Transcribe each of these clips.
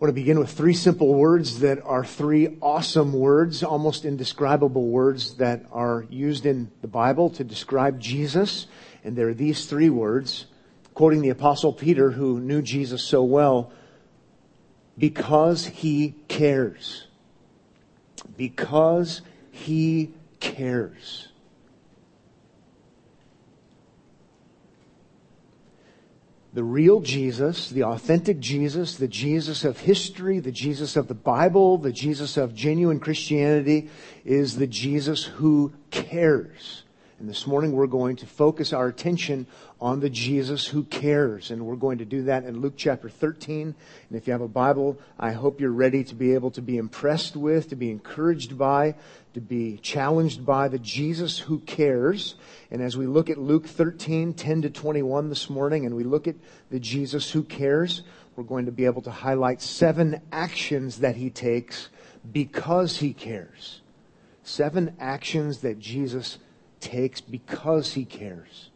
I want to begin with three simple words that are three awesome words, almost indescribable words that are used in the Bible to describe Jesus. And they're these three words, quoting the apostle Peter, who knew Jesus so well, because he cares. Because he cares. The real Jesus, the authentic Jesus, the Jesus of history, the Jesus of the Bible, the Jesus of genuine Christianity is the Jesus who cares. And this morning we're going to focus our attention on the Jesus who cares. And we're going to do that in Luke chapter 13. And if you have a Bible, I hope you're ready to be able to be impressed with, to be encouraged by, to be challenged by the Jesus who cares. And as we look at Luke 13, 10 to 21 this morning, and we look at the Jesus who cares, we're going to be able to highlight seven actions that he takes because he cares. Seven actions that Jesus takes because he cares.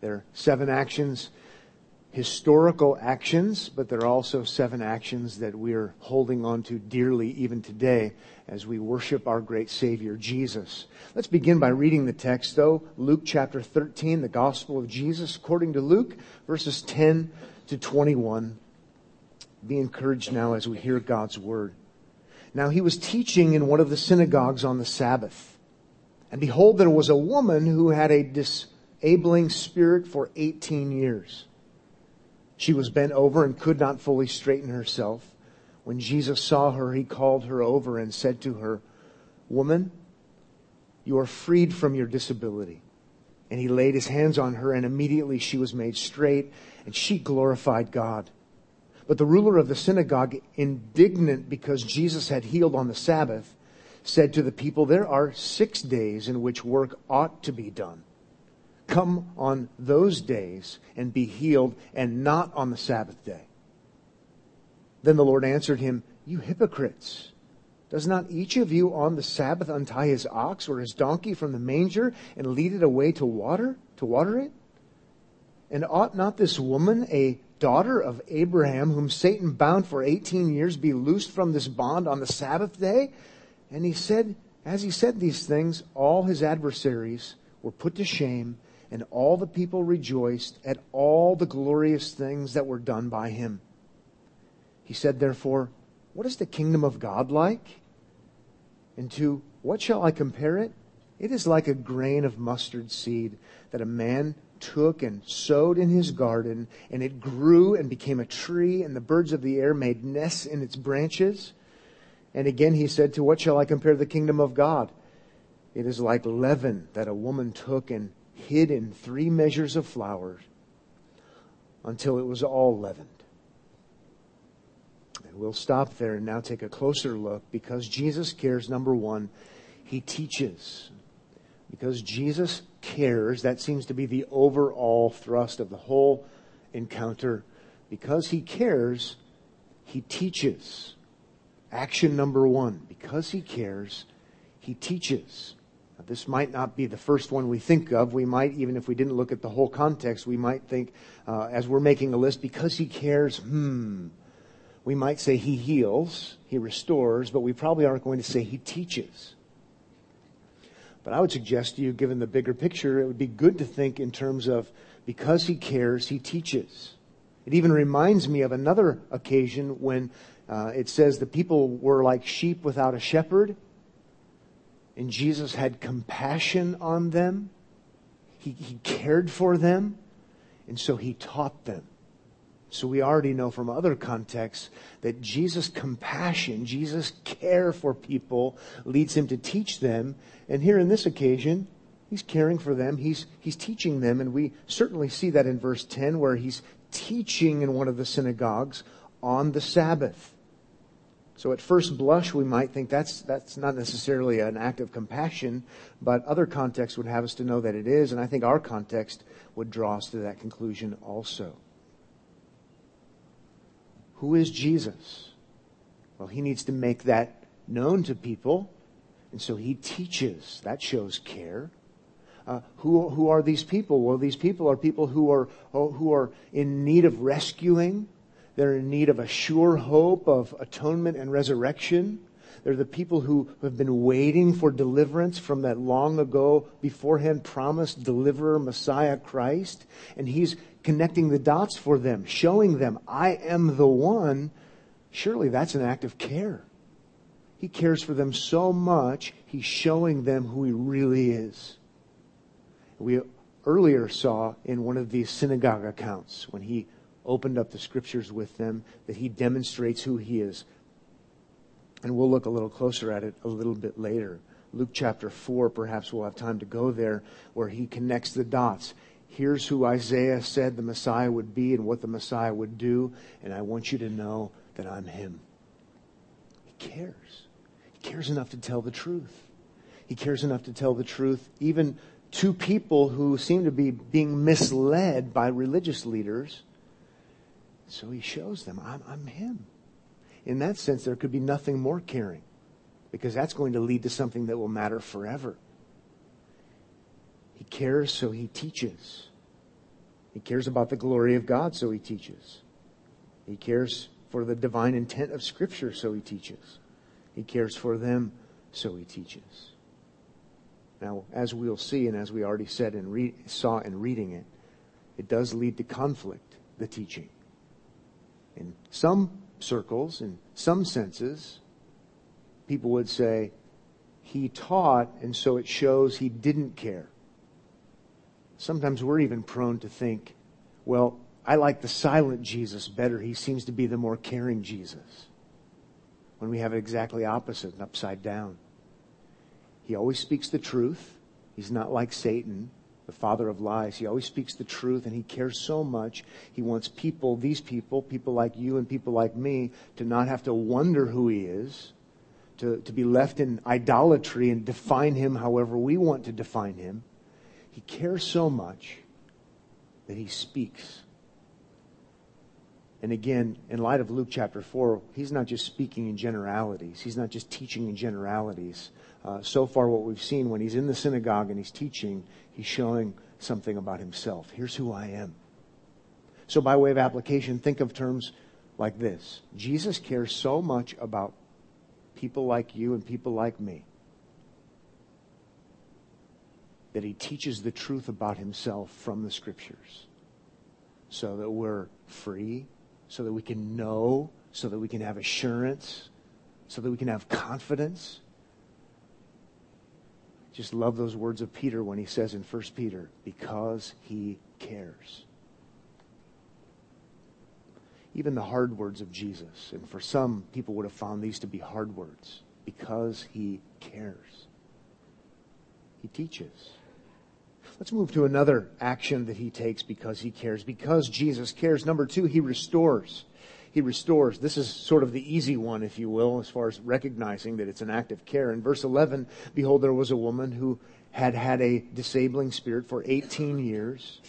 There are seven actions, historical actions, but there are also seven actions that we're holding on to dearly even today as we worship our great Savior, Jesus. Let's begin by reading the text though. Luke chapter 13, the Gospel of Jesus according to Luke, verses 10 to 21. Be encouraged now as we hear God's word. Now he was teaching in one of the synagogues on the Sabbath. And behold, there was a woman who had a disabling spirit for 18 years. She was bent over and could not fully straighten herself. When Jesus saw her, he called her over and said to her, Woman, you are freed from your disability. And he laid his hands on her, and immediately she was made straight, and she glorified God. But the ruler of the synagogue, indignant because Jesus had healed on the Sabbath, said to the people, There are six days in which work ought to be done. Come on those days and be healed, and not on the Sabbath day. Then the Lord answered him, You hypocrites! Does not each of you on the Sabbath untie his ox or his donkey from the manger and lead it away to water, to water it? And ought not this woman, a daughter of Abraham, whom Satan bound for 18 years, be loosed from this bond on the Sabbath day? And he said, as he said these things, all his adversaries were put to shame, and all the people rejoiced at all the glorious things that were done by him. He said, therefore, what is the kingdom of God like? And to what shall I compare it? It is like a grain of mustard seed that a man took and sowed in his garden, and it grew and became a tree, and the birds of the air made nests in its branches. And again he said, To what shall I compare the kingdom of God? It is like leaven that a woman took and hid in three measures of flour until it was all leavened. And we'll stop there and now take a closer look because Jesus cares, number one, he teaches. Because Jesus cares, that seems to be the overall thrust of the whole encounter. Because he cares, he teaches. Action number one, because he cares, he teaches. Now, this might not be the first one we think of. We might, even if we didn't look at the whole context, we might think, uh, as we're making a list, because he cares, hmm. We might say he heals, he restores, but we probably aren't going to say he teaches. But I would suggest to you, given the bigger picture, it would be good to think in terms of because he cares, he teaches. It even reminds me of another occasion when uh, it says the people were like sheep without a shepherd, and Jesus had compassion on them. He, he cared for them, and so he taught them. So we already know from other contexts that Jesus' compassion, Jesus' care for people leads him to teach them. And here in this occasion, he's caring for them. He's, he's teaching them. And we certainly see that in verse 10 where he's teaching in one of the synagogues on the Sabbath. So at first blush, we might think that's, that's not necessarily an act of compassion, but other contexts would have us to know that it is, and I think our context would draw us to that conclusion also. Who is Jesus? Well, he needs to make that known to people, and so he teaches. That shows care. Uh, who, who are these people? Well, these people are people who are, who are in need of rescuing They're in need of a sure hope of atonement and resurrection. They're the people who have been waiting for deliverance from that long ago, beforehand promised deliverer, Messiah Christ. And He's connecting the dots for them, showing them, I am the one. Surely that's an act of care. He cares for them so much, He's showing them who He really is. We earlier saw in one of these synagogue accounts when He opened up the scriptures with them that He demonstrates who He is and we'll look a little closer at it a little bit later. Luke chapter 4, perhaps we'll have time to go there, where he connects the dots. Here's who Isaiah said the Messiah would be and what the Messiah would do, and I want you to know that I'm him. He cares. He cares enough to tell the truth. He cares enough to tell the truth even to people who seem to be being misled by religious leaders. So he shows them, I'm, I'm him in that sense, there could be nothing more caring because that's going to lead to something that will matter forever. He cares, so he teaches. He cares about the glory of God, so he teaches. He cares for the divine intent of Scripture, so he teaches. He cares for them, so he teaches. Now, as we'll see, and as we already said and re- saw in reading it, it does lead to conflict, the teaching. In some circles, in some senses, people would say, he taught, and so it shows he didn't care. Sometimes we're even prone to think, well, I like the silent Jesus better. He seems to be the more caring Jesus. When we have it exactly opposite and upside down. He always speaks the truth. He's not like Satan the father of lies. He always speaks the truth and he cares so much. He wants people, these people, people like you and people like me, to not have to wonder who he is, to, to be left in idolatry and define him however we want to define him. He cares so much that he speaks. And again, in light of Luke chapter 4, he's not just speaking in generalities. He's not just teaching in generalities. Uh, so far, what we've seen when he's in the synagogue and he's teaching, he's showing something about himself. Here's who I am. So, by way of application, think of terms like this Jesus cares so much about people like you and people like me that he teaches the truth about himself from the scriptures so that we're free, so that we can know, so that we can have assurance, so that we can have confidence just love those words of Peter when he says in 1 Peter, because he cares. Even the hard words of Jesus, and for some people would have found these to be hard words, because he cares. He teaches. Let's move to another action that he takes because he cares. Because Jesus cares. Number two, he restores he restores. This is sort of the easy one, if you will, as far as recognizing that it's an act of care. In verse 11, behold, there was a woman who had had a disabling spirit for 18 years.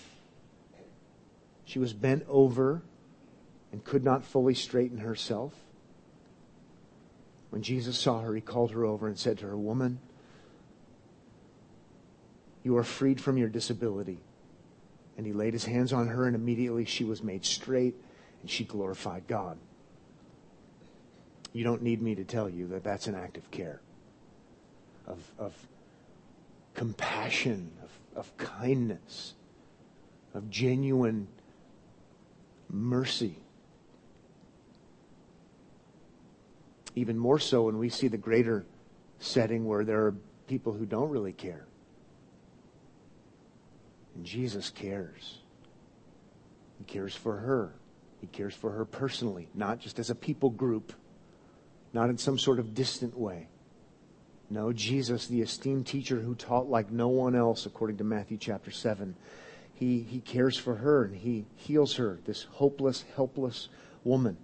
She was bent over and could not fully straighten herself. When Jesus saw her, he called her over and said to her, Woman, you are freed from your disability. And he laid his hands on her, and immediately she was made straight and she glorified God. You don't need me to tell you that that's an act of care, of, of compassion, of, of kindness, of genuine mercy. Even more so when we see the greater setting where there are people who don't really care. And Jesus cares. He cares for her. He cares for her personally, not just as a people group, not in some sort of distant way. No, Jesus, the esteemed teacher who taught like no one else, according to Matthew chapter 7, he, he cares for her and he heals her, this hopeless, helpless woman.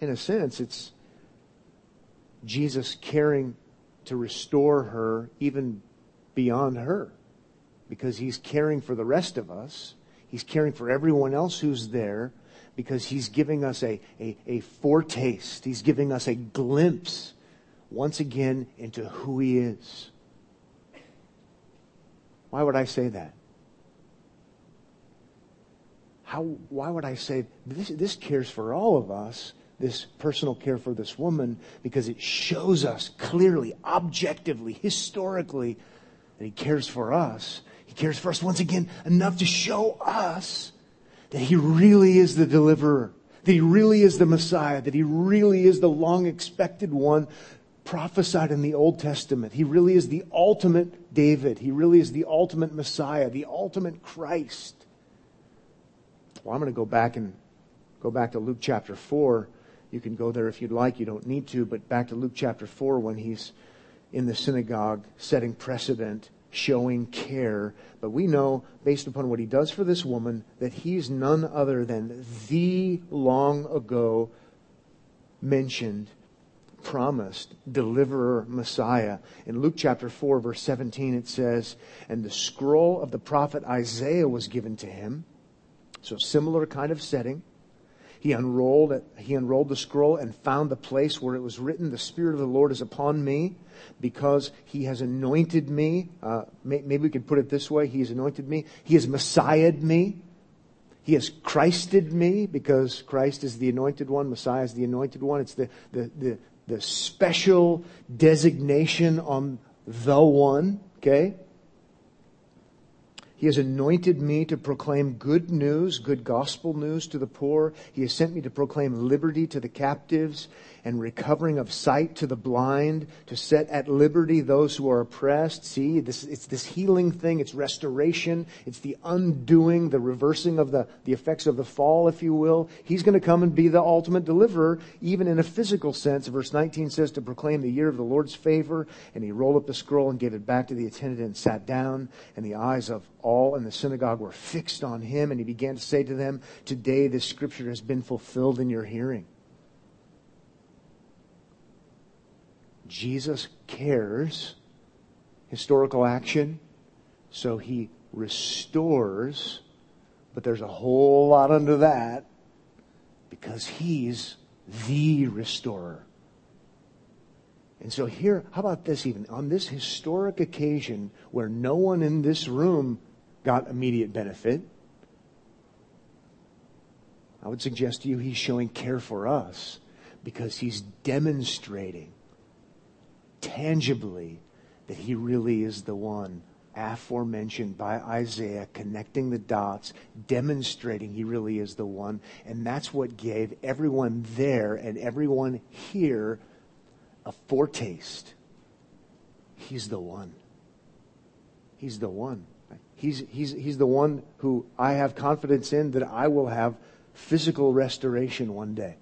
In a sense, it's Jesus caring to restore her even beyond her because he's caring for the rest of us He's caring for everyone else who's there because he's giving us a, a, a foretaste. He's giving us a glimpse once again into who he is. Why would I say that? how, why would I say this, this cares for all of us? This personal care for this woman because it shows us clearly, objectively, historically that he cares for us. He cares for us once again enough to show us that he really is the deliverer, that he really is the Messiah, that he really is the long expected one prophesied in the Old Testament. He really is the ultimate David. He really is the ultimate Messiah, the ultimate Christ. Well, I'm going to go back and go back to Luke chapter 4. You can go there if you'd like. You don't need to, but back to Luke chapter 4 when he's in the synagogue setting precedent, showing care. But we know, based upon what he does for this woman, that he's none other than the long ago mentioned promised deliverer Messiah. In Luke chapter 4, verse 17, it says, And the scroll of the prophet Isaiah was given to him. So, similar kind of setting. He unrolled, it, he unrolled the scroll and found the place where it was written, The Spirit of the Lord is upon me because he has anointed me. Uh, may, maybe we could put it this way He has anointed me. He has messiahed me. He has Christed me because Christ is the anointed one, Messiah is the anointed one. It's the, the, the, the special designation on the one, okay? He has anointed me to proclaim good news, good gospel news to the poor. He has sent me to proclaim liberty to the captives and recovering of sight to the blind, to set at liberty those who are oppressed. See, this, it's this healing thing. It's restoration. It's the undoing, the reversing of the, the effects of the fall, if you will. He's going to come and be the ultimate deliverer, even in a physical sense. Verse 19 says to proclaim the year of the Lord's favor. And he rolled up the scroll and gave it back to the attendant and sat down. And the eyes of all in the synagogue were fixed on him. And he began to say to them, Today this scripture has been fulfilled in your hearing. Jesus cares, historical action, so he restores, but there's a whole lot under that because he's the restorer. And so here, how about this even? On this historic occasion where no one in this room got immediate benefit, I would suggest to you he's showing care for us because he's demonstrating tangibly that he really is the one aforementioned by Isaiah, connecting the dots, demonstrating he really is the one. And that's what gave everyone there and everyone here a foretaste. He's the one. He's the one. He's, he's, he's the one who I have confidence in that I will have physical restoration one day.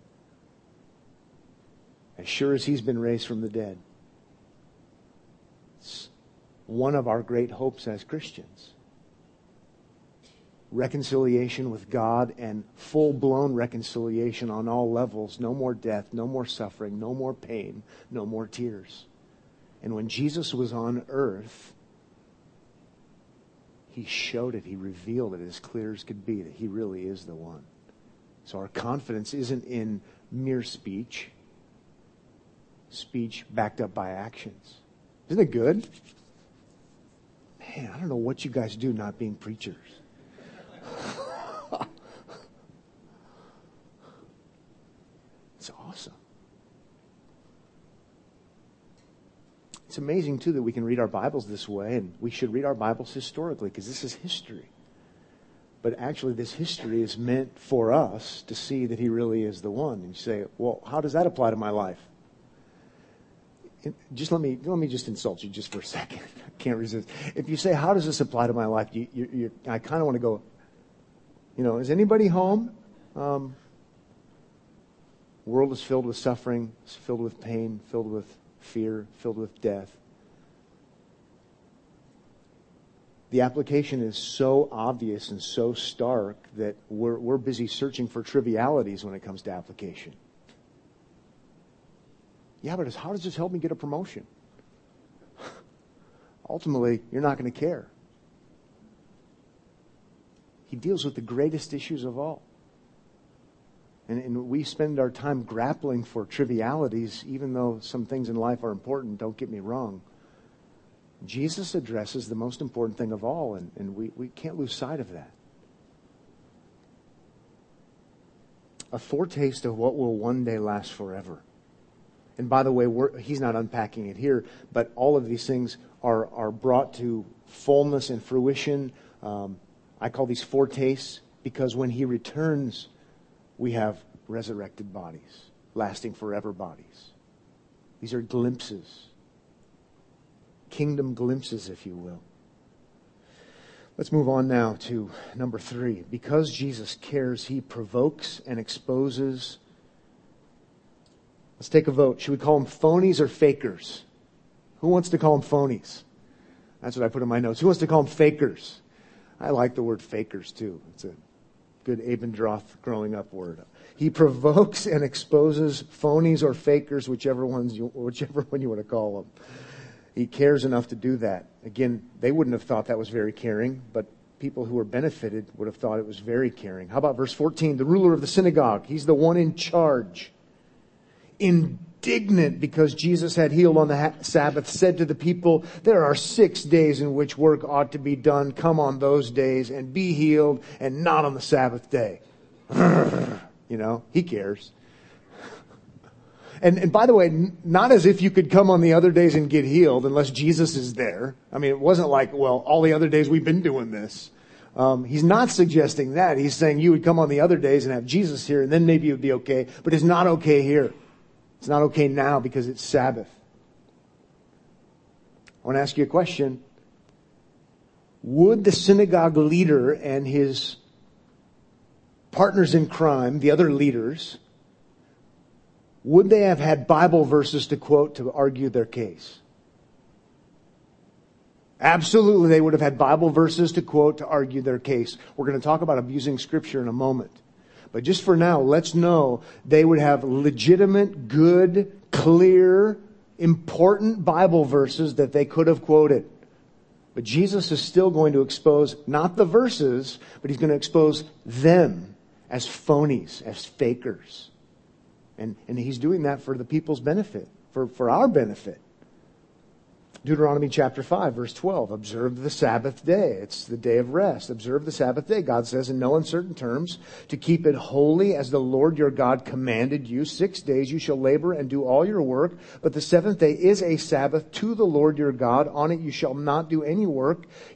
As sure as he's been raised from the dead one of our great hopes as Christians. Reconciliation with God and full blown reconciliation on all levels. No more death, no more suffering, no more pain, no more tears. And when Jesus was on earth, he showed it, he revealed it as clear as could be that he really is the one. So our confidence isn't in mere speech, speech backed up by actions. Isn't it good? Man, I don't know what you guys do not being preachers. it's awesome. It's amazing, too, that we can read our Bibles this way, and we should read our Bibles historically because this is history. But actually, this history is meant for us to see that He really is the one. And you say, well, how does that apply to my life? Just let me let me just insult you just for a second. I can't resist. If you say, "How does this apply to my life?" You, you, you, I kind of want to go. You know, is anybody home? Um, world is filled with suffering, filled with pain, filled with fear, filled with death. The application is so obvious and so stark that we're, we're busy searching for trivialities when it comes to application. Yeah, but how does this help me get a promotion? Ultimately, you're not going to care. He deals with the greatest issues of all. And, and, we spend our time grappling for trivialities, even though some things in life are important, don't get me wrong. Jesus addresses the most important thing of all, and, and we, we can't lose sight of that. a foretaste of what will one day last forever. And by the way, he's not unpacking it here, but all of these things are, are brought to fullness and fruition. Um, I call these foretastes because when he returns, we have resurrected bodies, lasting forever bodies. These are glimpses, kingdom glimpses, if you will. Let's move on now to number three. Because Jesus cares, he provokes and exposes. Let's take a vote. Should we call them phonies or fakers? Who wants to call them phonies? That's what I put in my notes. Who wants to call them fakers? I like the word fakers too. It's a good Abendroth growing up word. He provokes and exposes phonies or fakers, whichever ones you, whichever one you want to call them. He cares enough to do that. Again, they wouldn't have thought that was very caring, but people who were benefited would have thought it was very caring. How about verse 14? The ruler of the synagogue. He's the one in charge. Indignant because Jesus had healed on the Sabbath, said to the people, There are six days in which work ought to be done. Come on those days and be healed, and not on the Sabbath day. you know, he cares. And, and by the way, not as if you could come on the other days and get healed unless Jesus is there. I mean, it wasn't like, well, all the other days we've been doing this. Um, he's not suggesting that. He's saying you would come on the other days and have Jesus here and then maybe it would be okay, but it's not okay here. It's not okay now because it's Sabbath. I want to ask you a question. Would the synagogue leader and his partners in crime, the other leaders, would they have had Bible verses to quote to argue their case? Absolutely, they would have had Bible verses to quote to argue their case. We're going to talk about abusing Scripture in a moment. But just for now, let's know they would have legitimate, good, clear, important Bible verses that they could have quoted. But Jesus is still going to expose not the verses, but he's going to expose them as phonies, as fakers. And, and he's doing that for the people's benefit, for, for our benefit. Deuteronomy chapter 5, verse 12. Observe the Sabbath day. It's the day of rest. Observe the Sabbath day, God says in no uncertain terms, to keep it holy as the Lord your God commanded you. Six days you shall labor and do all your work, but the seventh day is a Sabbath to the Lord your God. On it you shall not do any work,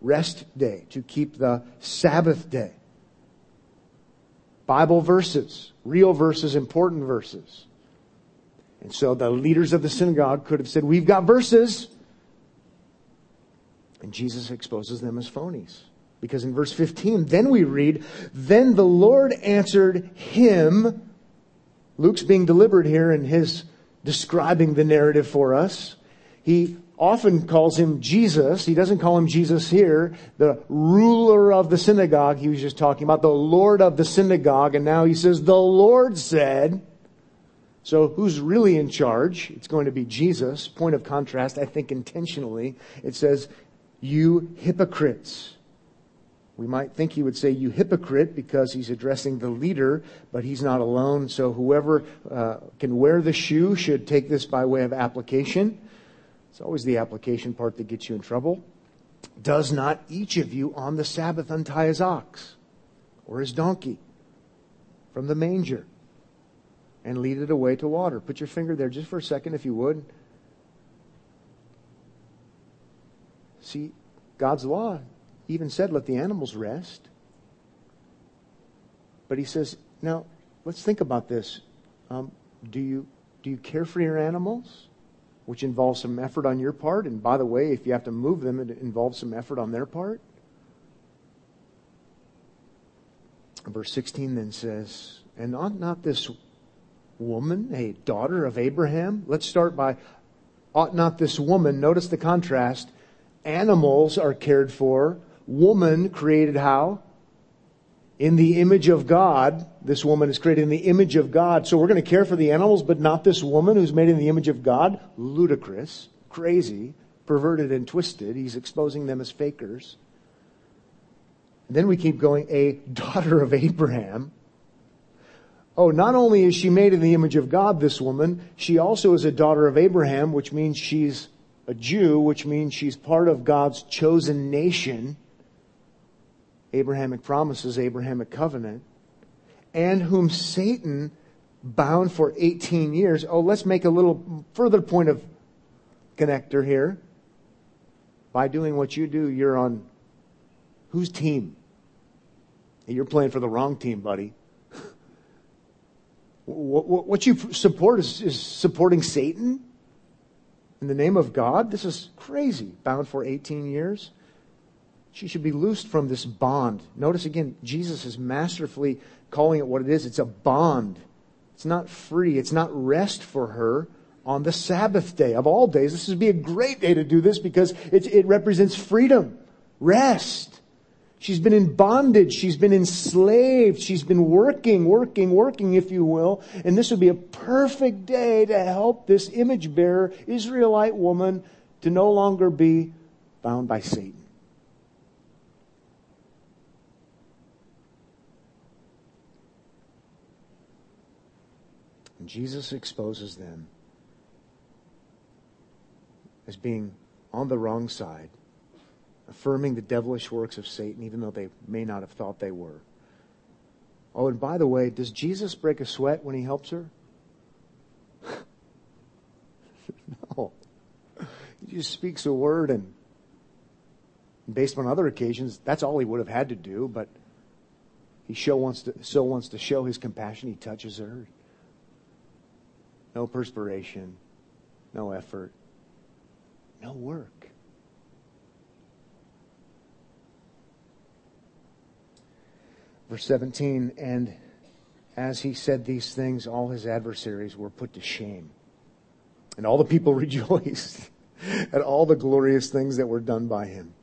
rest day, to keep the Sabbath day. Bible verses, real verses, important verses. And so the leaders of the synagogue could have said, We've got verses. And Jesus exposes them as phonies. Because in verse 15, then we read, Then the Lord answered him. Luke's being deliberate here in his describing the narrative for us. He often calls him Jesus. He doesn't call him Jesus here. The ruler of the synagogue, he was just talking about the Lord of the synagogue. And now he says, the Lord said. So who's really in charge? It's going to be Jesus. Point of contrast, I think intentionally. It says, you hypocrites. We might think he would say, You hypocrite, because he's addressing the leader, but he's not alone. So whoever uh, can wear the shoe should take this by way of application. It's always the application part that gets you in trouble. Does not each of you on the Sabbath untie his ox or his donkey from the manger and lead it away to water? Put your finger there just for a second, if you would. See, God's law even said, let the animals rest. But he says, now, let's think about this. Um, do, you, do you care for your animals? Which involves some effort on your part. And by the way, if you have to move them, it involves some effort on their part. Verse 16 then says, And ought not this woman, a daughter of Abraham? Let's start by, ought not this woman, notice the contrast, Animals are cared for. Woman created how? In the image of God. This woman is created in the image of God. So we're going to care for the animals, but not this woman who's made in the image of God? Ludicrous, crazy, perverted, and twisted. He's exposing them as fakers. And then we keep going, a daughter of Abraham. Oh, not only is she made in the image of God, this woman, she also is a daughter of Abraham, which means she's a Jew, which means she's part of God's chosen nation. Abrahamic promises, Abrahamic covenant, and whom Satan bound for 18 years. Oh, let's make a little further point of connector here. By doing what you do, you're on whose team? You're playing for the wrong team, buddy. what, you support is, supporting Satan in the name of God. This is crazy. Bound for 18 years. She should be loosed from this bond. Notice again, Jesus is masterfully calling it what it is. It's a bond. It's not free. It's not rest for her on the Sabbath day of all days. This would be a great day to do this because it, it represents freedom, rest. She's been in bondage. She's been enslaved. She's been working, working, working, if you will. And this would be a perfect day to help this image bearer, Israelite woman, to no longer be bound by Satan. And Jesus exposes them as being on the wrong side, affirming the devilish works of Satan, even though they may not have thought they were. Oh, and by the way, does Jesus break a sweat when he helps her? no. He just speaks a word, and based on other occasions, that's all he would have had to do, but he show wants to, so wants to show his compassion, he touches her. No perspiration, no effort, no work. Verse 17, and as he said these things, all his adversaries were put to shame. And all the people rejoiced at all the glorious things that were done by him.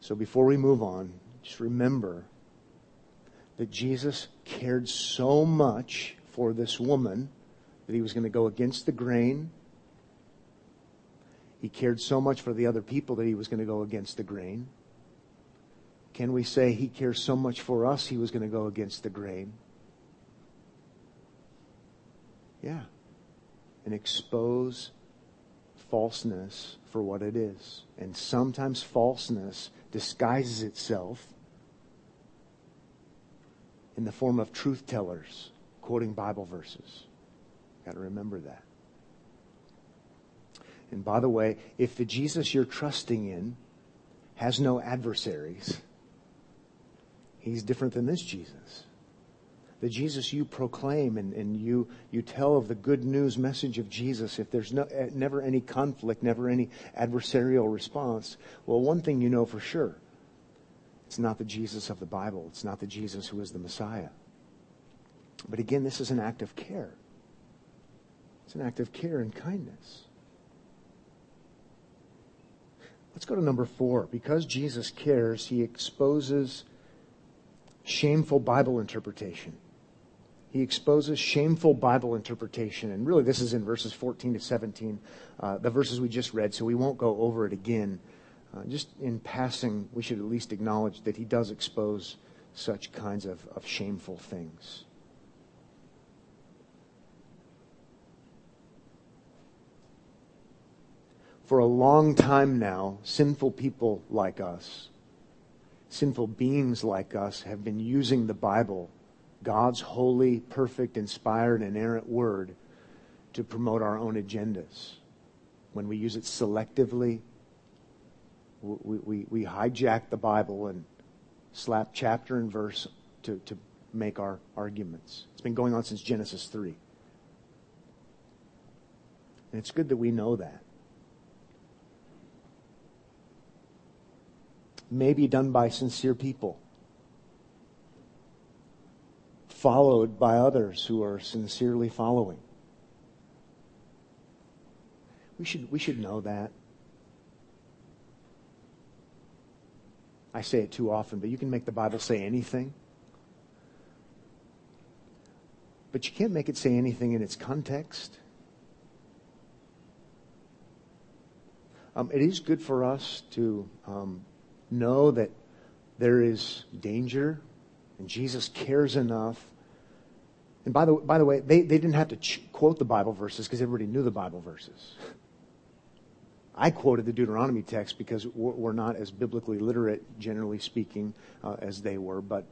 So before we move on, just remember that Jesus cared so much for this woman that he was going to go against the grain. He cared so much for the other people that he was going to go against the grain. Can we say he cares so much for us he was going to go against the grain? Yeah. And expose falseness for what it is. And sometimes falseness disguises itself in the form of truth tellers quoting Bible verses. Got to remember that. And by the way, if the Jesus you're trusting in has no adversaries, he's different than this Jesus. The Jesus you proclaim and, and you, you tell of the good news message of Jesus, if there's no, eh, never any conflict, never any adversarial response, well, one thing you know for sure it's not the Jesus of the Bible. It's not the Jesus who is the Messiah. But again, this is an act of care. It's an act of care and kindness. Let's go to number four. Because Jesus cares, he exposes shameful Bible interpretation. He exposes shameful Bible interpretation. And really, this is in verses 14 to 17, uh, the verses we just read, so we won't go over it again. Uh, just in passing, we should at least acknowledge that he does expose such kinds of, of shameful things. For a long time now, sinful people like us, sinful beings like us, have been using the Bible, God's holy, perfect, inspired, inerrant word, to promote our own agendas. When we use it selectively, we, we, we hijack the Bible and slap chapter and verse to, to make our arguments. It's been going on since Genesis 3. And it's good that we know that. Maybe done by sincere people, followed by others who are sincerely following. We should, we should know that. I say it too often, but you can make the Bible say anything. But you can't make it say anything in its context. Um, it is good for us to um, know that there is danger and Jesus cares enough. And by the, by the way, they, they didn't have to ch- quote the Bible verses because everybody knew the Bible verses. I quoted the Deuteronomy text because we're not as biblically literate, generally speaking, uh, as they were, but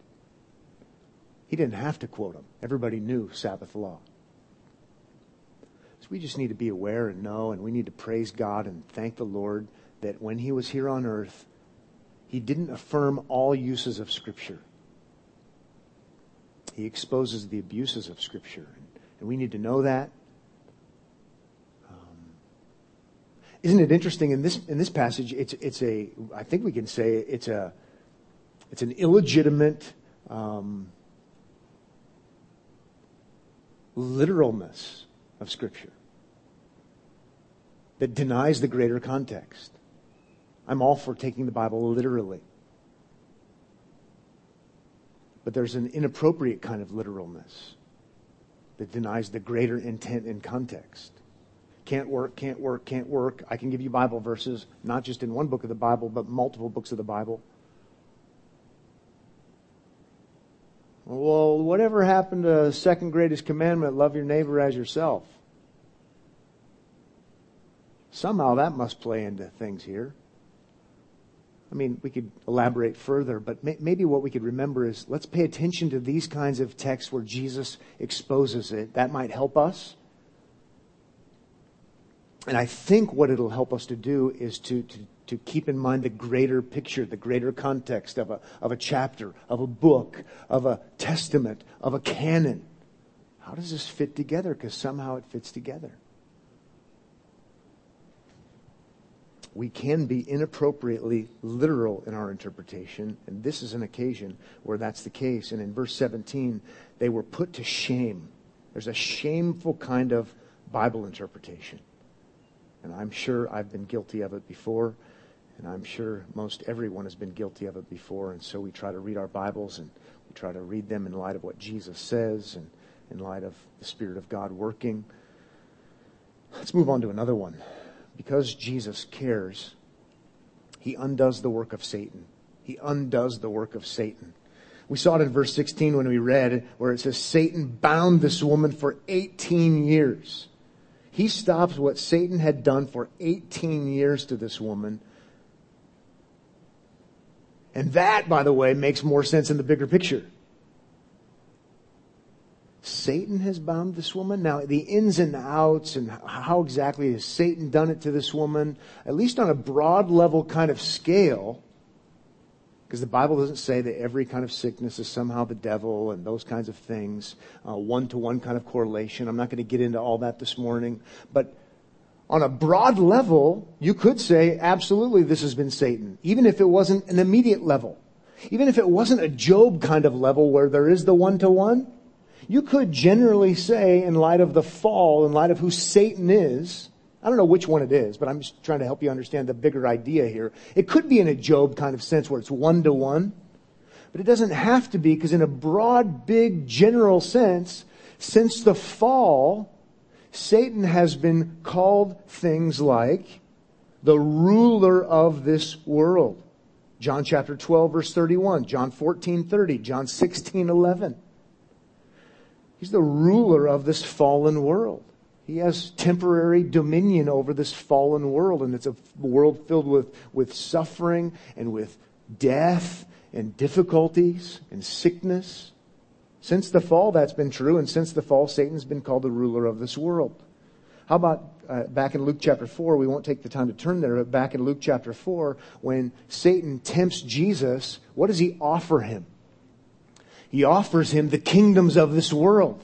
he didn't have to quote them. Everybody knew Sabbath law. So we just need to be aware and know, and we need to praise God and thank the Lord that when he was here on earth, he didn't affirm all uses of Scripture. He exposes the abuses of Scripture. And we need to know that. Um, isn't it interesting in this in this passage? It's it's a I think we can say it's a it's an illegitimate um, literalness of Scripture that denies the greater context. I'm all for taking the Bible literally. But there's an inappropriate kind of literalness that denies the greater intent and context. Can't work, can't work, can't work. I can give you Bible verses, not just in one book of the Bible, but multiple books of the Bible. Well, whatever happened to second greatest commandment, love your neighbor as yourself? Somehow that must play into things here. I mean, we could elaborate further, but may, maybe what we could remember is let's pay attention to these kinds of texts where Jesus exposes it. That might help us. And I think what it'll help us to do is to, to, to keep in mind the greater picture, the greater context of a, of a chapter, of a book, of a testament, of a canon. How does this fit together? Because somehow it fits together. we can be inappropriately literal in our interpretation, and this is an occasion where that's the case. And in verse 17, they were put to shame. There's a shameful kind of Bible interpretation. And I'm sure I've been guilty of it before, and I'm sure most everyone has been guilty of it before. And so we try to read our Bibles and we try to read them in light of what Jesus says and in light of the Spirit of God working. Let's move on to another one because Jesus cares, he undoes the work of Satan. He undoes the work of Satan. We saw it in verse 16 when we read where it says Satan bound this woman for 18 years. He stops what Satan had done for 18 years to this woman. And that, by the way, makes more sense in the bigger picture. Satan has bound this woman. Now, the ins and outs and how exactly has Satan done it to this woman, at least on a broad level kind of scale, because the Bible doesn't say that every kind of sickness is somehow the devil and those kinds of things, one to one kind of correlation. I'm not going to get into all that this morning. But on a broad level, you could say absolutely this has been Satan, even if it wasn't an immediate level. Even if it wasn't a Job kind of level where there is the one to one, you could generally say, in light of the fall, in light of who Satan is, I don't know which one it is, but I'm just trying to help you understand the bigger idea here. It could be in a Job kind of sense where it's one to one, but it doesn't have to be because in a broad, big, general sense, since the fall, Satan has been called things like the ruler of this world. John chapter 12 verse 31, John 14, 30, John 16, 11. He's the ruler of this fallen world. He has temporary dominion over this fallen world, and it's a world filled with, with suffering and with death and difficulties and sickness. Since the fall, that's been true, and since the fall, Satan's been called the ruler of this world. How about uh, back in Luke chapter 4? We won't take the time to turn there, but back in Luke chapter 4, when Satan tempts Jesus, what does he offer him? He offers him the kingdoms of this world.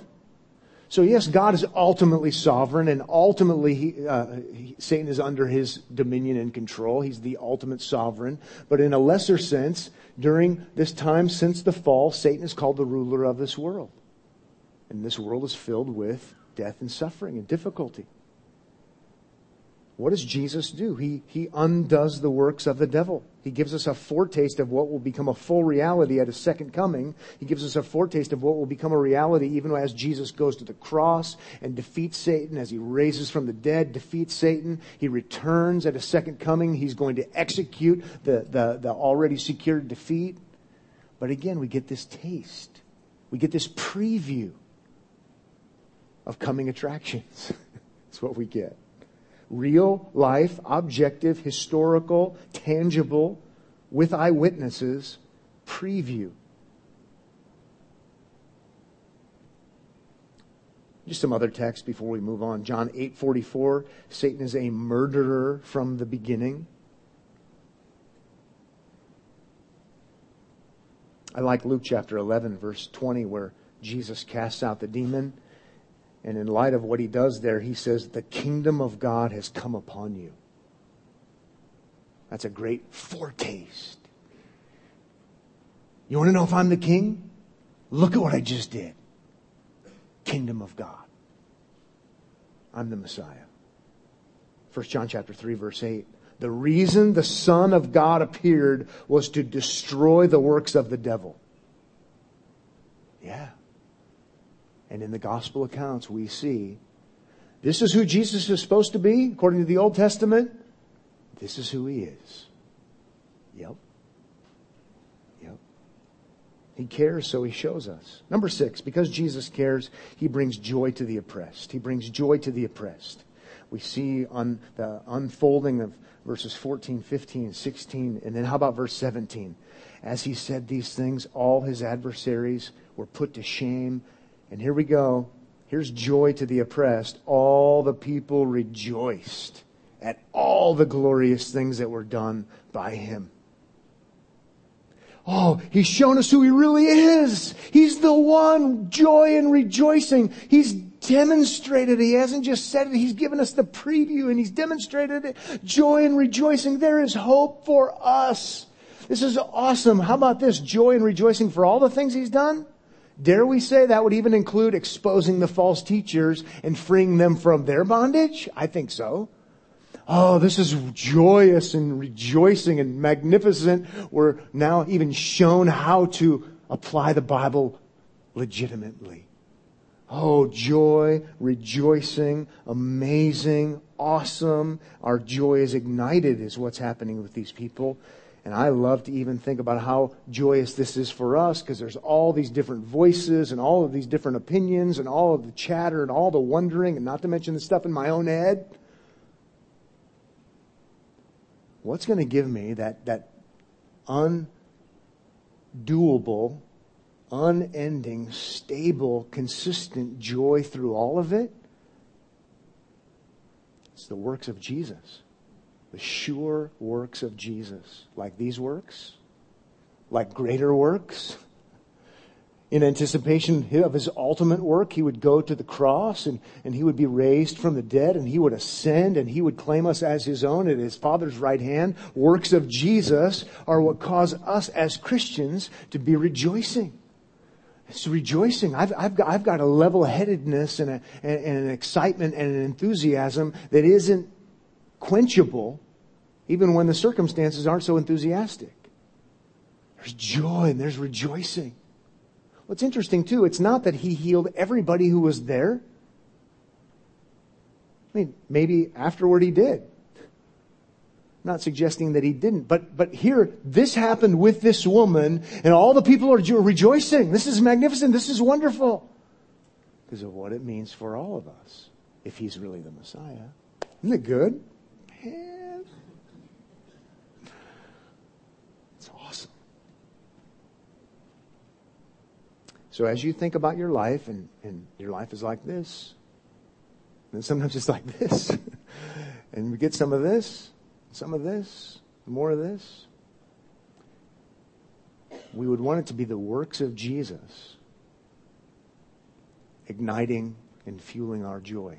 So yes, God is ultimately sovereign and ultimately he, uh, he, Satan is under his dominion and control. He's the ultimate sovereign. But in a lesser sense, during this time since the fall, Satan is called the ruler of this world. And this world is filled with death and suffering and difficulty. What does Jesus do? He, he undoes the works of the devil. He gives us a foretaste of what will become a full reality at his second coming. He gives us a foretaste of what will become a reality even as Jesus goes to the cross and defeats Satan, as he raises from the dead, defeats Satan. He returns at his second coming. He's going to execute the, the, the already secured defeat. But again, we get this taste. We get this preview of coming attractions. That's what we get real life, objective, historical, tangible, with eyewitnesses preview. Just some other text before we move on. John 8:44, Satan is a murderer from the beginning. I like Luke chapter 11 verse 20 where Jesus casts out the demon and in light of what he does there, he says, The kingdom of God has come upon you. That's a great foretaste. You want to know if I'm the king? Look at what I just did. Kingdom of God. I'm the Messiah. 1 John chapter 3 verse 8. The reason the Son of God appeared was to destroy the works of the devil. Yeah. And in the gospel accounts, we see this is who Jesus is supposed to be, according to the Old Testament. This is who he is. Yep. Yep. He cares, so he shows us. Number six, because Jesus cares, he brings joy to the oppressed. He brings joy to the oppressed. We see on the unfolding of verses 14, 15, 16, and then how about verse 17? As he said these things, all his adversaries were put to shame and here we go. Here's joy to the oppressed. All the people rejoiced at all the glorious things that were done by him. Oh, he's shown us who he really is. He's the one joy and rejoicing. He's demonstrated. He hasn't just said it. He's given us the preview and he's demonstrated it. Joy and rejoicing. There is hope for us. This is awesome. How about this? Joy and rejoicing for all the things he's done? Dare we say that would even include exposing the false teachers and freeing them from their bondage? I think so. Oh, this is joyous and rejoicing and magnificent. We're now even shown how to apply the Bible legitimately. Oh, joy, rejoicing, amazing, awesome. Our joy is ignited is what's happening with these people. And I love to even think about how joyous this is for us because there's all these different voices and all of these different opinions and all of the chatter and all the wondering and not to mention the stuff in my own head. What's going to give me that, that undoable, unending, stable, consistent joy through all of it? It's the works of Jesus the sure works of Jesus, like these works, like greater works. In anticipation of his ultimate work, he would go to the cross and, and he would be raised from the dead and he would ascend and he would claim us as his own at his Father's right hand. Works of Jesus are what cause us as Christians to be rejoicing. It's rejoicing. I've, I've, got, I've got a level headedness and, a, and an excitement and an enthusiasm that isn't quenchable even when the circumstances aren't so enthusiastic. There's joy and there's rejoicing. What's interesting too, it's not that he healed everybody who was there. I mean, maybe afterward he did. I'm not suggesting that he didn't, but, but here, this happened with this woman and all the people are rejoicing. This is magnificent. This is wonderful. Because of what it means for all of us if he's really the Messiah. Isn't it good? Man. It's awesome. So as you think about your life, and, and your life is like this, and sometimes it's like this, and we get some of this, some of this, more of this. We would want it to be the works of Jesus igniting and fueling our joy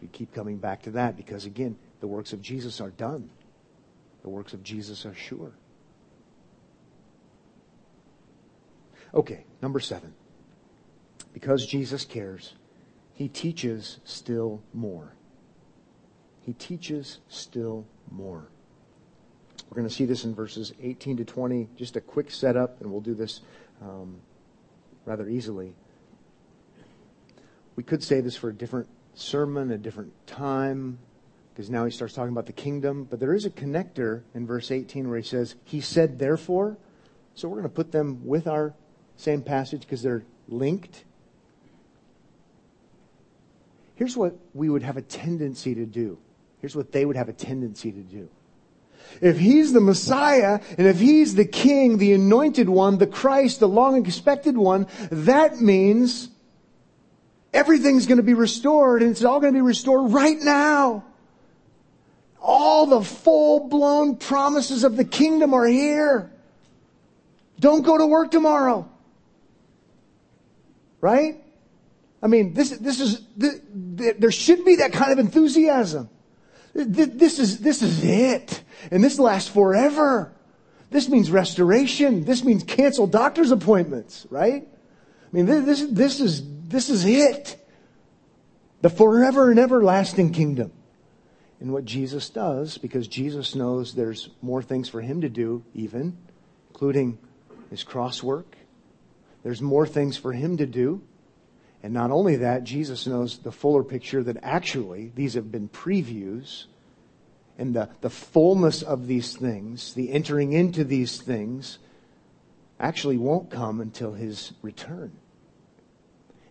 we keep coming back to that because, again, the works of Jesus are done. The works of Jesus are sure. Okay, number seven. Because Jesus cares, he teaches still more. he teaches still more. We're going to see this in verses 18 to 20. Just a quick setup, and we'll do this um, rather easily. We could say this for a different sermon, a different time, because now he starts talking about the kingdom. But there is a connector in verse 18 where he says, He said, therefore. So we're going to put them with our same passage because they're linked. Here's what we would have a tendency to do. Here's what they would have a tendency to do. If he's the Messiah, and if he's the King, the anointed one, the Christ, the long expected one, that means everything's going to be restored, and it's all going to be restored right now. All the full blown promises of the kingdom are here. Don't go to work tomorrow. Right? I mean, this, this is, this, there should be that kind of enthusiasm. This is, this is it. And this lasts forever. This means restoration. This means cancel doctor's appointments, right? I mean, this, this is, this is it. The forever and everlasting kingdom. And what Jesus does, because Jesus knows there's more things for him to do, even, including his cross work. There's more things for him to do. And not only that, Jesus knows the fuller picture that actually these have been previews and the, the fullness of these things, the entering into these things, actually won't come until his return.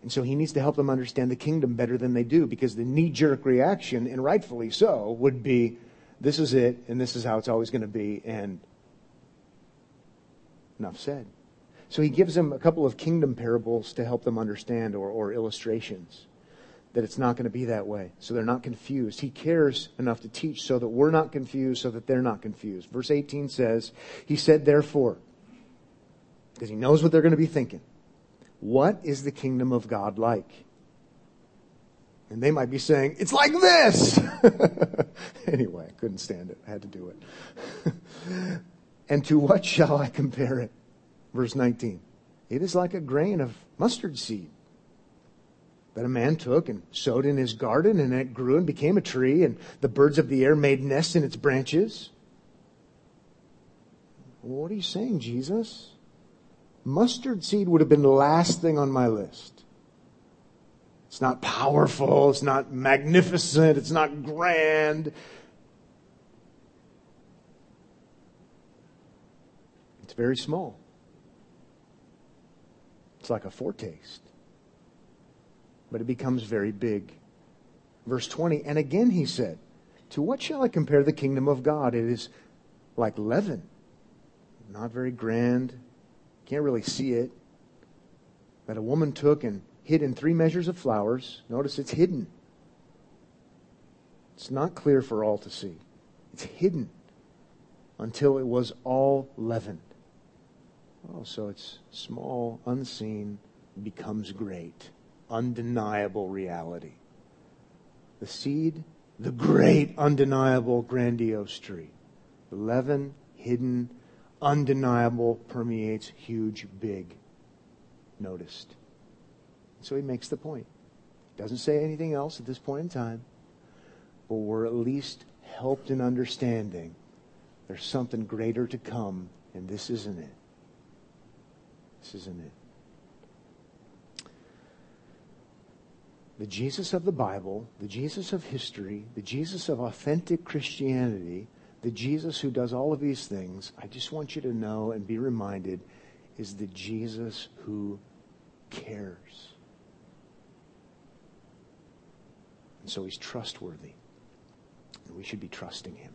And so he needs to help them understand the kingdom better than they do because the knee jerk reaction, and rightfully so, would be this is it and this is how it's always going to be, and enough said. So he gives them a couple of kingdom parables to help them understand or, or illustrations that it's not going to be that way. So they're not confused. He cares enough to teach so that we're not confused, so that they're not confused. Verse 18 says, He said, therefore, because he knows what they're going to be thinking, what is the kingdom of God like? And they might be saying, It's like this! anyway, I couldn't stand it. I had to do it. and to what shall I compare it? Verse 19. It is like a grain of mustard seed that a man took and sowed in his garden, and it grew and became a tree, and the birds of the air made nests in its branches. What are you saying, Jesus? Mustard seed would have been the last thing on my list. It's not powerful, it's not magnificent, it's not grand. It's very small. It's like a foretaste. But it becomes very big. Verse 20, and again he said, To what shall I compare the kingdom of God? It is like leaven. Not very grand. Can't really see it. That a woman took and hid in three measures of flowers. Notice it's hidden. It's not clear for all to see. It's hidden until it was all leavened. Oh, so it's small, unseen, becomes great. Undeniable reality. The seed, the great, undeniable, grandiose tree. The leaven, hidden, undeniable, permeates huge, big, noticed. So he makes the point. Doesn't say anything else at this point in time, but we're at least helped in understanding there's something greater to come, and this isn't it. This isn't it. The Jesus of the Bible, the Jesus of history, the Jesus of authentic Christianity, the Jesus who does all of these things, I just want you to know and be reminded, is the Jesus who cares. And so he's trustworthy. And we should be trusting him.